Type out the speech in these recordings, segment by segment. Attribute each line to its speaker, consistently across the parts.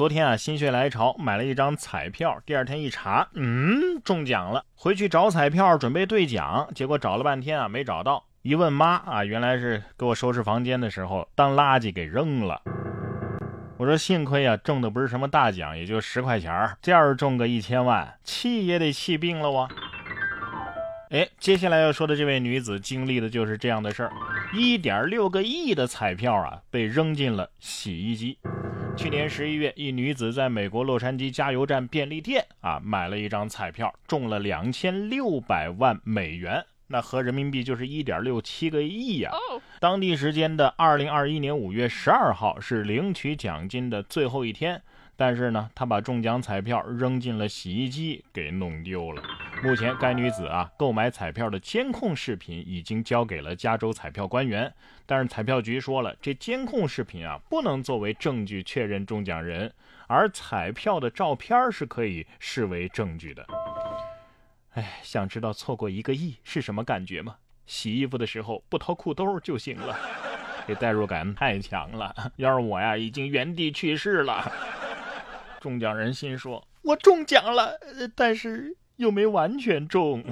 Speaker 1: 昨天啊，心血来潮买了一张彩票，第二天一查，嗯，中奖了。回去找彩票准备兑奖，结果找了半天啊，没找到。一问妈啊，原来是给我收拾房间的时候当垃圾给扔了。我说幸亏啊，中的不是什么大奖，也就十块钱儿。这要是中个一千万，气也得气病了哇！哎，接下来要说的这位女子经历的就是这样的事儿：一点六个亿的彩票啊，被扔进了洗衣机。去年十一月，一女子在美国洛杉矶加油站便利店啊买了一张彩票，中了两千六百万美元，那合人民币就是一点六七个亿呀。当地时间的二零二一年五月十二号是领取奖金的最后一天。但是呢，他把中奖彩票扔进了洗衣机，给弄丢了。目前，该女子啊购买彩票的监控视频已经交给了加州彩票官员，但是彩票局说了，这监控视频啊不能作为证据确认中奖人，而彩票的照片是可以视为证据的。哎，想知道错过一个亿是什么感觉吗？洗衣服的时候不掏裤兜就行了。这代入感太强了，要是我呀，已经原地去世了。中奖人心说：“我中奖了，但是又没完全中。”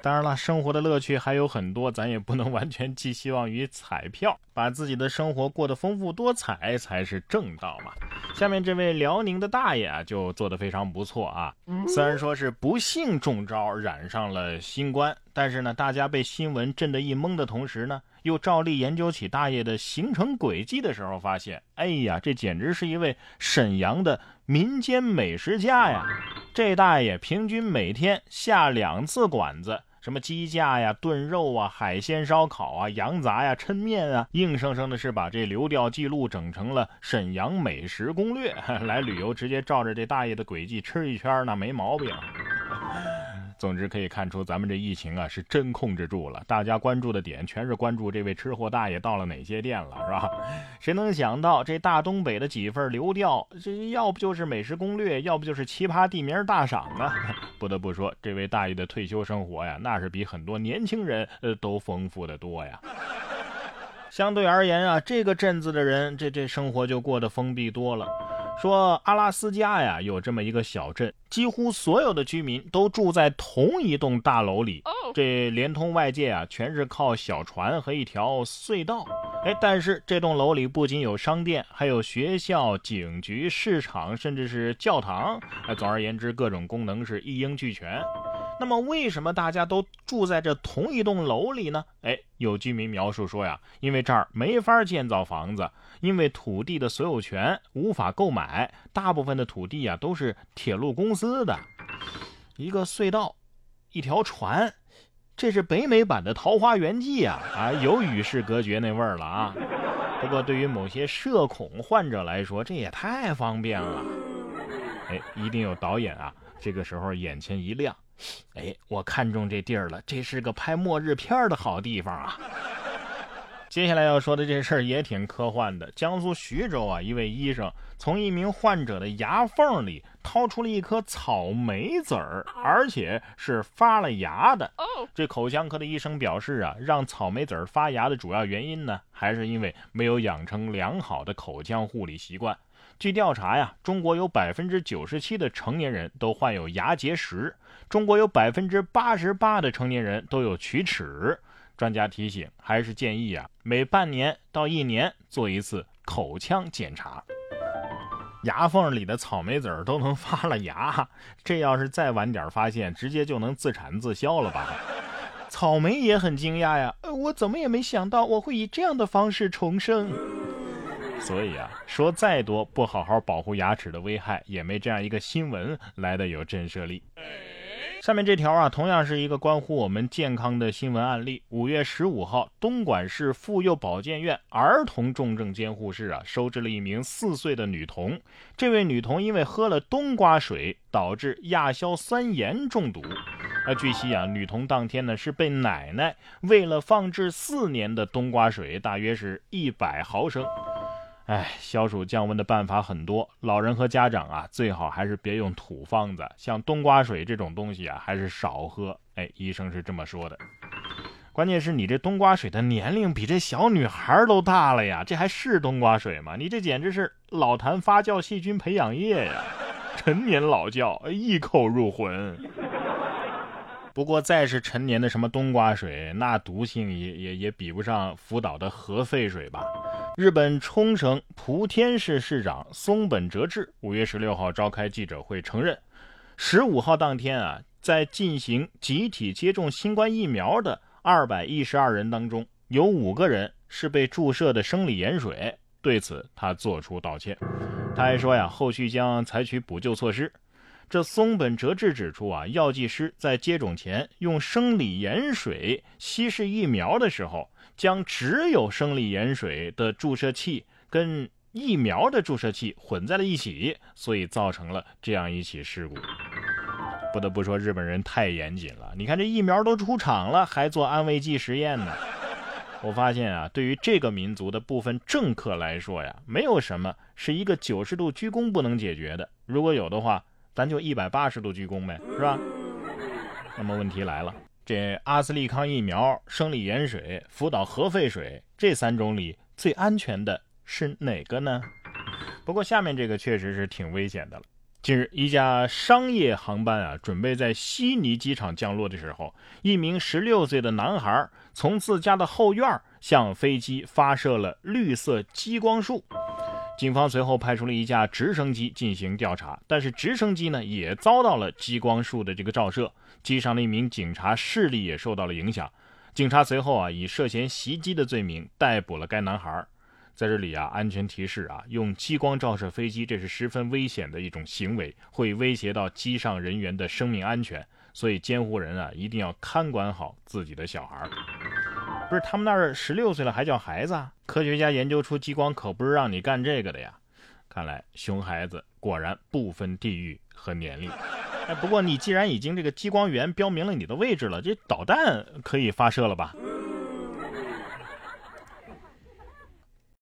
Speaker 1: 当然了，生活的乐趣还有很多，咱也不能完全寄希望于彩票，把自己的生活过得丰富多彩才是正道嘛。下面这位辽宁的大爷啊，就做得非常不错啊。虽然说是不幸中招，染上了新冠，但是呢，大家被新闻震得一懵的同时呢，又照例研究起大爷的行程轨迹的时候，发现，哎呀，这简直是一位沈阳的民间美食家呀！这大爷平均每天下两次馆子。什么鸡架呀、炖肉啊、海鲜烧烤啊、羊杂呀、抻面啊，硬生生的是把这流调记录整成了沈阳美食攻略。来旅游直接照着这大爷的轨迹吃一圈，那没毛病。总之可以看出，咱们这疫情啊是真控制住了。大家关注的点全是关注这位吃货大爷到了哪些店了，是吧？谁能想到这大东北的几份流调，这要不就是美食攻略，要不就是奇葩地名大赏啊！不得不说，这位大爷的退休生活呀，那是比很多年轻人呃都丰富的多呀。相对而言啊，这个镇子的人，这这生活就过得封闭多了。说阿拉斯加呀，有这么一个小镇，几乎所有的居民都住在同一栋大楼里，这连通外界啊，全是靠小船和一条隧道。哎，但是这栋楼里不仅有商店，还有学校、警局、市场，甚至是教堂。哎，总而言之，各种功能是一应俱全。那么，为什么大家都住在这同一栋楼里呢？哎，有居民描述说呀，因为这儿没法建造房子，因为土地的所有权无法购买，大部分的土地啊都是铁路公司的。一个隧道，一条船，这是北美版的《桃花源记》啊！啊，有与世隔绝那味儿了啊！不过，对于某些社恐患者来说，这也太方便了。哎，一定有导演啊，这个时候眼前一亮。哎，我看中这地儿了，这是个拍末日片的好地方啊！接下来要说的这事儿也挺科幻的。江苏徐州啊，一位医生从一名患者的牙缝里掏出了一颗草莓籽儿，而且是发了芽的。这口腔科的医生表示啊，让草莓籽儿发芽的主要原因呢，还是因为没有养成良好的口腔护理习惯。据调查呀，中国有百分之九十七的成年人都患有牙结石，中国有百分之八十八的成年人都有龋齿。专家提醒，还是建议啊，每半年到一年做一次口腔检查。牙缝里的草莓籽儿都能发了芽，这要是再晚点发现，直接就能自产自销了吧？草莓也很惊讶呀，我怎么也没想到我会以这样的方式重生。所以啊，说再多不好好保护牙齿的危害，也没这样一个新闻来的有震慑力。下面这条啊，同样是一个关乎我们健康的新闻案例。五月十五号，东莞市妇幼保健院儿童重症监护室啊，收治了一名四岁的女童。这位女童因为喝了冬瓜水，导致亚硝酸盐中毒。啊，据悉啊，女童当天呢是被奶奶喂了放置四年的冬瓜水，大约是一百毫升。哎，消暑降温的办法很多，老人和家长啊，最好还是别用土方子，像冬瓜水这种东西啊，还是少喝。哎，医生是这么说的。关键是你这冬瓜水的年龄比这小女孩都大了呀，这还是冬瓜水吗？你这简直是老坛发酵细菌培养液呀，陈年老窖，一口入魂。不过再是陈年的什么冬瓜水，那毒性也也也比不上福岛的核废水吧？日本冲绳莆田市市长松本哲志五月十六号召开记者会，承认十五号当天啊，在进行集体接种新冠疫苗的。二百一十二人当中，有五个人是被注射的生理盐水。对此，他作出道歉。他还说呀，后续将采取补救措施。这松本哲志指出啊，药剂师在接种前用生理盐水稀释疫苗的时候，将只有生理盐水的注射器跟疫苗的注射器混在了一起，所以造成了这样一起事故。不得不说，日本人太严谨了。你看，这疫苗都出厂了，还做安慰剂实验呢。我发现啊，对于这个民族的部分政客来说呀，没有什么是一个九十度鞠躬不能解决的。如果有的话，咱就一百八十度鞠躬呗，是吧？那么问题来了，这阿斯利康疫苗、生理盐水、福岛核废水这三种里，最安全的是哪个呢？不过下面这个确实是挺危险的了。近日，一架商业航班啊，准备在悉尼机场降落的时候，一名十六岁的男孩从自家的后院向飞机发射了绿色激光束。警方随后派出了一架直升机进行调查，但是直升机呢也遭到了激光束的这个照射，机上的一名警察视力也受到了影响。警察随后啊，以涉嫌袭击的罪名逮捕了该男孩。在这里啊，安全提示啊，用激光照射飞机，这是十分危险的一种行为，会威胁到机上人员的生命安全。所以监护人啊，一定要看管好自己的小孩。不是他们那儿十六岁了还叫孩子啊？科学家研究出激光可不是让你干这个的呀。看来熊孩子果然不分地域和年龄。哎，不过你既然已经这个激光源标明了你的位置了，这导弹可以发射了吧？